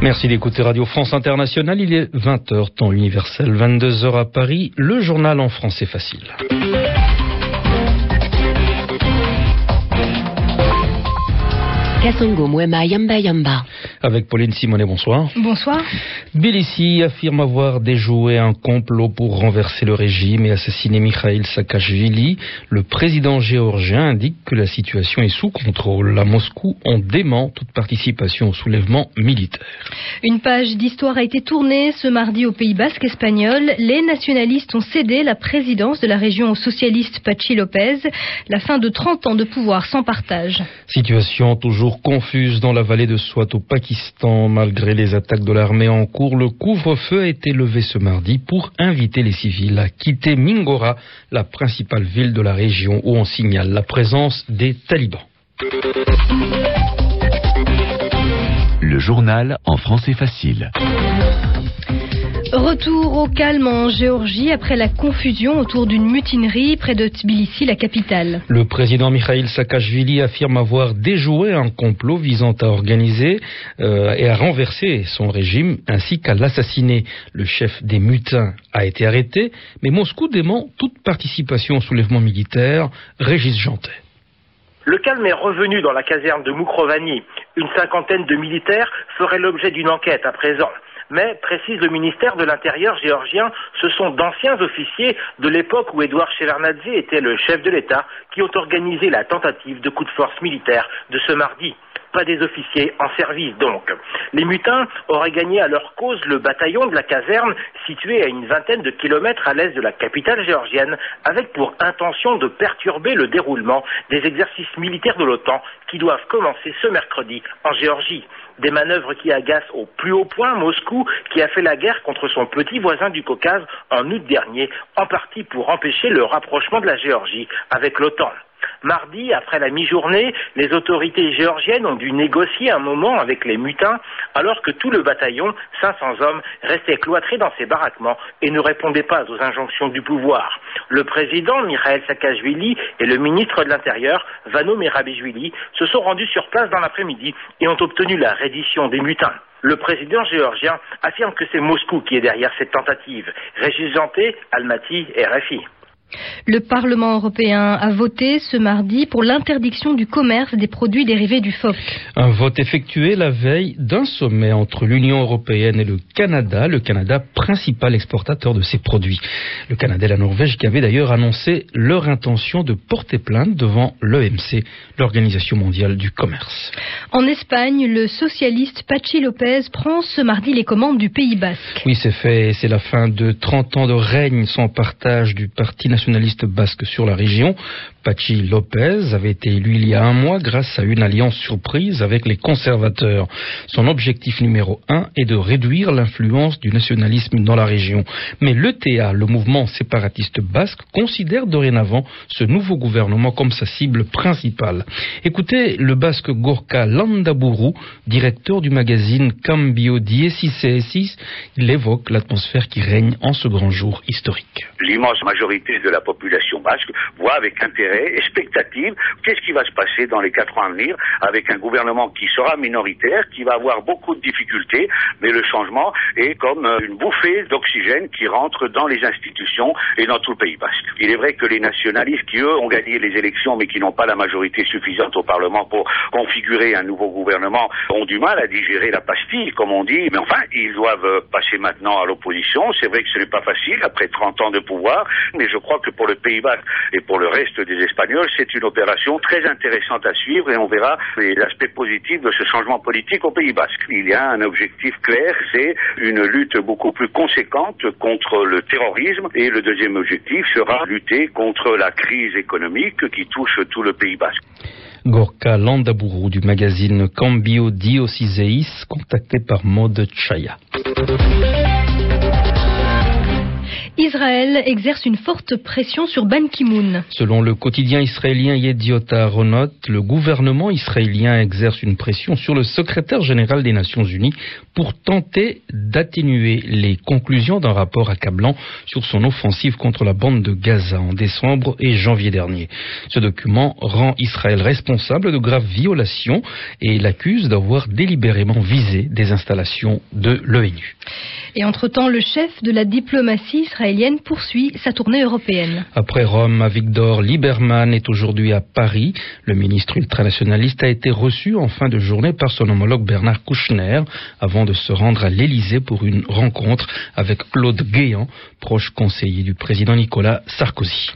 Merci d'écouter Radio France Internationale. Il est 20h, temps universel, 22h à Paris. Le journal en français facile. Kasongo Mwema Yamba Yamba. Avec Pauline Simonet, bonsoir. Bonsoir. Tbilissi affirme avoir déjoué un complot pour renverser le régime et assassiner Mikhail Saakashvili. Le président géorgien indique que la situation est sous contrôle. À Moscou, on dément toute participation au soulèvement militaire. Une page d'histoire a été tournée ce mardi au Pays Basque espagnol. Les nationalistes ont cédé la présidence de la région au socialiste Pachi Lopez. La fin de 30 ans de pouvoir sans partage. Situation toujours confuse dans la vallée de Swat au Pakistan. Malgré les attaques de l'armée en cours, le couvre-feu a été levé ce mardi pour inviter les civils à quitter Mingora, la principale ville de la région où on signale la présence des talibans. Le journal en français facile. Retour au calme en Géorgie après la confusion autour d'une mutinerie près de Tbilissi, la capitale. Le président Mikhail Saakashvili affirme avoir déjoué un complot visant à organiser euh, et à renverser son régime ainsi qu'à l'assassiner. Le chef des mutins a été arrêté, mais Moscou dément toute participation au soulèvement militaire. Régis Jantet. Le calme est revenu dans la caserne de Moukrovani. Une cinquantaine de militaires feraient l'objet d'une enquête à présent mais, précise le ministère de l'Intérieur géorgien, ce sont d'anciens officiers de l'époque où Edouard Shevardnadze était le chef de l'État qui ont organisé la tentative de coup de force militaire de ce mardi pas des officiers en service donc. Les mutins auraient gagné à leur cause le bataillon de la caserne situé à une vingtaine de kilomètres à l'est de la capitale géorgienne avec pour intention de perturber le déroulement des exercices militaires de l'OTAN qui doivent commencer ce mercredi en Géorgie. Des manœuvres qui agacent au plus haut point Moscou, qui a fait la guerre contre son petit voisin du Caucase en août dernier, en partie pour empêcher le rapprochement de la Géorgie avec l'OTAN. Mardi, après la mi-journée, les autorités géorgiennes ont dû négocier un moment avec les mutins, alors que tout le bataillon, 500 hommes, restait cloîtré dans ses baraquements et ne répondait pas aux injonctions du pouvoir. Le président, Mikhail Saakashvili, et le ministre de l'Intérieur, Vano Merabishvili, se sont rendus sur place dans l'après-midi et ont obtenu la reddition des mutins. Le président géorgien affirme que c'est Moscou qui est derrière cette tentative. Régis Janté, Almaty, RFI. Le Parlement européen a voté ce mardi pour l'interdiction du commerce des produits dérivés du phoque. Un vote effectué la veille d'un sommet entre l'Union européenne et le Canada, le Canada principal exportateur de ces produits. Le Canada et la Norvège qui avaient d'ailleurs annoncé leur intention de porter plainte devant l'OMC, l'Organisation mondiale du commerce. En Espagne, le socialiste Pachi Lopez prend ce mardi les commandes du Pays basque. Oui, c'est fait. C'est la fin de 30 ans de règne sans partage du Parti national nationaliste basque sur la région, Pachi Lopez, avait été élu il y a un mois grâce à une alliance surprise avec les conservateurs. Son objectif numéro un est de réduire l'influence du nationalisme dans la région. Mais l'ETA, le mouvement séparatiste basque, considère dorénavant ce nouveau gouvernement comme sa cible principale. Écoutez le basque Gorka Landaburu, directeur du magazine Cambio CSI, il évoque l'atmosphère qui règne en ce grand jour historique. L'immense majorité de la population basque voit avec intérêt, expectative, qu'est-ce qui va se passer dans les quatre ans à venir avec un gouvernement qui sera minoritaire, qui va avoir beaucoup de difficultés, mais le changement est comme euh, une bouffée d'oxygène qui rentre dans les institutions et dans tout le Pays basque. Il est vrai que les nationalistes qui, eux, ont gagné les élections, mais qui n'ont pas la majorité suffisante au Parlement pour configurer un nouveau gouvernement, ont du mal à digérer la pastille, comme on dit. Mais enfin, ils doivent euh, passer maintenant à l'opposition. C'est vrai que ce n'est pas facile après 30 ans de pouvoir, mais je crois que pour le Pays basque et pour le reste des Espagnols, c'est une opération très intéressante à suivre et on verra l'aspect positif de ce changement politique au Pays basque. Il y a un objectif clair, c'est une lutte beaucoup plus conséquente contre le terrorisme et le deuxième objectif sera lutter contre la crise économique qui touche tout le Pays basque. Gorka Landaburu du magazine Cambio Diociseis, contacté par Maud Chaya. Israël exerce une forte pression sur Ban Ki-moon. Selon le quotidien israélien Yediot Aharonot, le gouvernement israélien exerce une pression sur le secrétaire général des Nations Unies pour tenter d'atténuer les conclusions d'un rapport accablant sur son offensive contre la bande de Gaza en décembre et janvier dernier. Ce document rend Israël responsable de graves violations et l'accuse d'avoir délibérément visé des installations de l'ONU. Et entre-temps, le chef de la diplomatie israélienne poursuit sa tournée européenne. Après Rome, Victor Lieberman est aujourd'hui à Paris. Le ministre ultranationaliste a été reçu en fin de journée par son homologue Bernard Kouchner avant de se rendre à l'Élysée pour une rencontre avec Claude Guéant, proche conseiller du président Nicolas Sarkozy.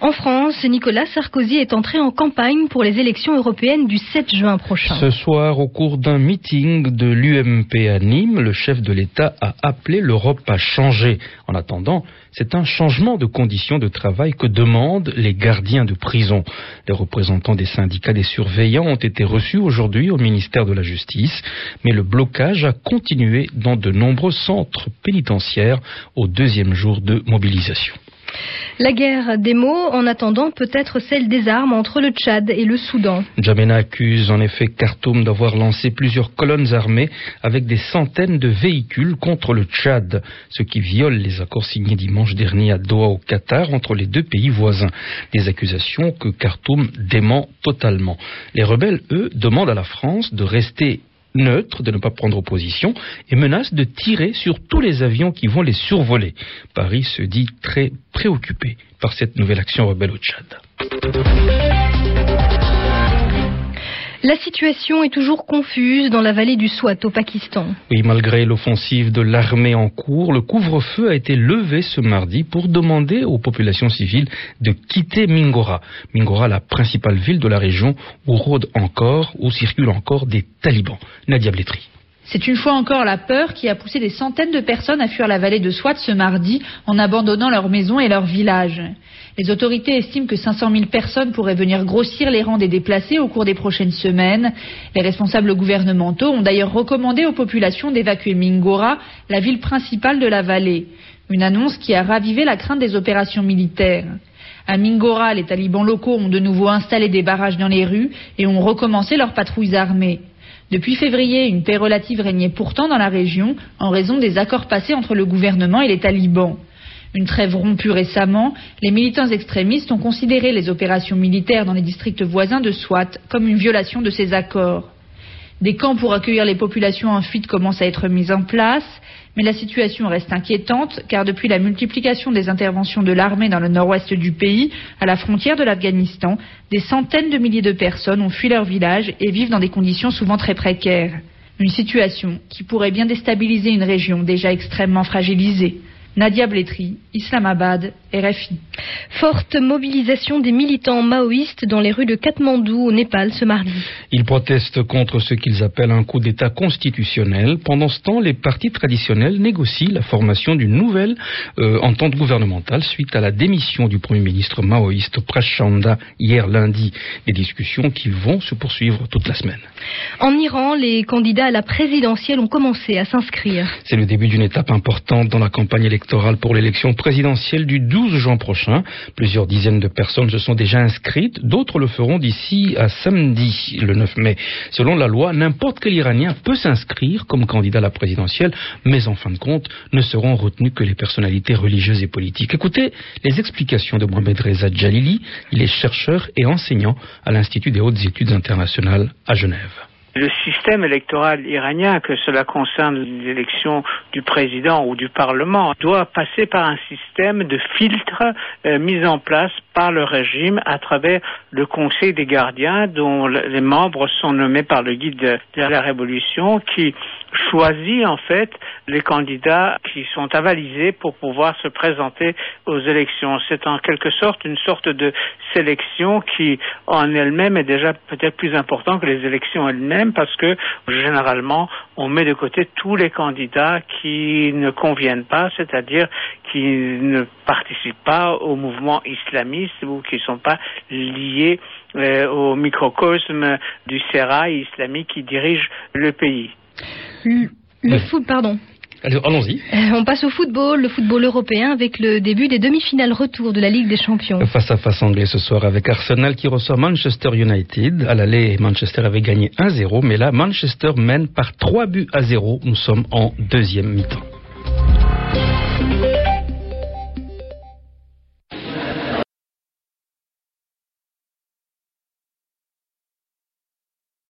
En France, Nicolas Sarkozy est entré en campagne pour les élections européennes du 7 juin prochain. Ce soir, au cours d'un meeting de l'UMP à Nîmes, le chef de l'État a appelé l'Europe à changer. En attendant, c'est un changement de conditions de travail que demandent les gardiens de prison. Les représentants des syndicats des surveillants ont été reçus aujourd'hui au ministère de la Justice, mais le blocage a continué dans de nombreux centres pénitentiaires au deuxième jour de mobilisation. La guerre des mots, en attendant, peut être celle des armes entre le Tchad et le Soudan. Djamena accuse en effet Khartoum d'avoir lancé plusieurs colonnes armées avec des centaines de véhicules contre le Tchad, ce qui viole les accords signés dimanche dernier à Doha au Qatar entre les deux pays voisins. Des accusations que Khartoum dément totalement. Les rebelles, eux, demandent à la France de rester neutre, de ne pas prendre opposition, et menace de tirer sur tous les avions qui vont les survoler. Paris se dit très préoccupé par cette nouvelle action rebelle au Tchad. La situation est toujours confuse dans la vallée du Swat au Pakistan. Oui, malgré l'offensive de l'armée en cours, le couvre-feu a été levé ce mardi pour demander aux populations civiles de quitter Mingora. Mingora, la principale ville de la région où rôdent encore, où circulent encore des talibans. Nadia Blétry. C'est une fois encore la peur qui a poussé des centaines de personnes à fuir la vallée de Swat ce mardi en abandonnant leurs maisons et leurs villages. Les autorités estiment que 500 000 personnes pourraient venir grossir les rangs des déplacés au cours des prochaines semaines. Les responsables gouvernementaux ont d'ailleurs recommandé aux populations d'évacuer Mingora, la ville principale de la vallée. Une annonce qui a ravivé la crainte des opérations militaires. À Mingora, les talibans locaux ont de nouveau installé des barrages dans les rues et ont recommencé leurs patrouilles armées. Depuis février, une paix relative régnait pourtant dans la région en raison des accords passés entre le gouvernement et les talibans. Une trêve rompue récemment, les militants extrémistes ont considéré les opérations militaires dans les districts voisins de Swat comme une violation de ces accords. Des camps pour accueillir les populations en fuite commencent à être mis en place, mais la situation reste inquiétante car depuis la multiplication des interventions de l'armée dans le nord-ouest du pays, à la frontière de l'Afghanistan, des centaines de milliers de personnes ont fui leur village et vivent dans des conditions souvent très précaires. Une situation qui pourrait bien déstabiliser une région déjà extrêmement fragilisée. Nadia Blétry, Islamabad, RFI. Forte mobilisation des militants maoïstes dans les rues de Katmandou au Népal ce mardi. Ils protestent contre ce qu'ils appellent un coup d'État constitutionnel. Pendant ce temps, les partis traditionnels négocient la formation d'une nouvelle euh, entente gouvernementale suite à la démission du Premier ministre maoïste Prachanda hier lundi. Des discussions qui vont se poursuivre toute la semaine. En Iran, les candidats à la présidentielle ont commencé à s'inscrire. C'est le début d'une étape importante dans la campagne électorale pour l'élection présidentielle du 12 juin prochain. Plusieurs dizaines de personnes se sont déjà inscrites, d'autres le feront d'ici à samedi, le 9 mai. Selon la loi, n'importe quel Iranien peut s'inscrire comme candidat à la présidentielle, mais en fin de compte, ne seront retenues que les personnalités religieuses et politiques. Écoutez les explications de Mohamed Reza Jalili, il est chercheur et enseignant à l'Institut des hautes études internationales à Genève. Le système électoral iranien, que cela concerne l'élection du président ou du Parlement, doit passer par un système de filtre euh, mis en place par le régime à travers le Conseil des gardiens dont les membres sont nommés par le guide de, la Révolution qui choisit en fait les candidats qui sont avalisés pour pouvoir se présenter aux élections. C'est en quelque sorte une sorte de sélection qui en elle-même est déjà peut-être plus important que les élections elles-mêmes parce que généralement on met de côté tous les candidats qui ne conviennent pas, c'est-à-dire qui ne participent pas au mouvement islamiste ou qui ne sont pas liés euh, au microcosme du sérail islamique qui dirige le pays. Le, foot, pardon. allons-y. Euh, on passe au football, le football européen, avec le début des demi-finales retour de la Ligue des Champions. Face à face anglais ce soir avec Arsenal qui reçoit Manchester United. À l'aller, Manchester avait gagné 1-0, mais là, Manchester mène par 3 buts à 0. Nous sommes en deuxième mi-temps.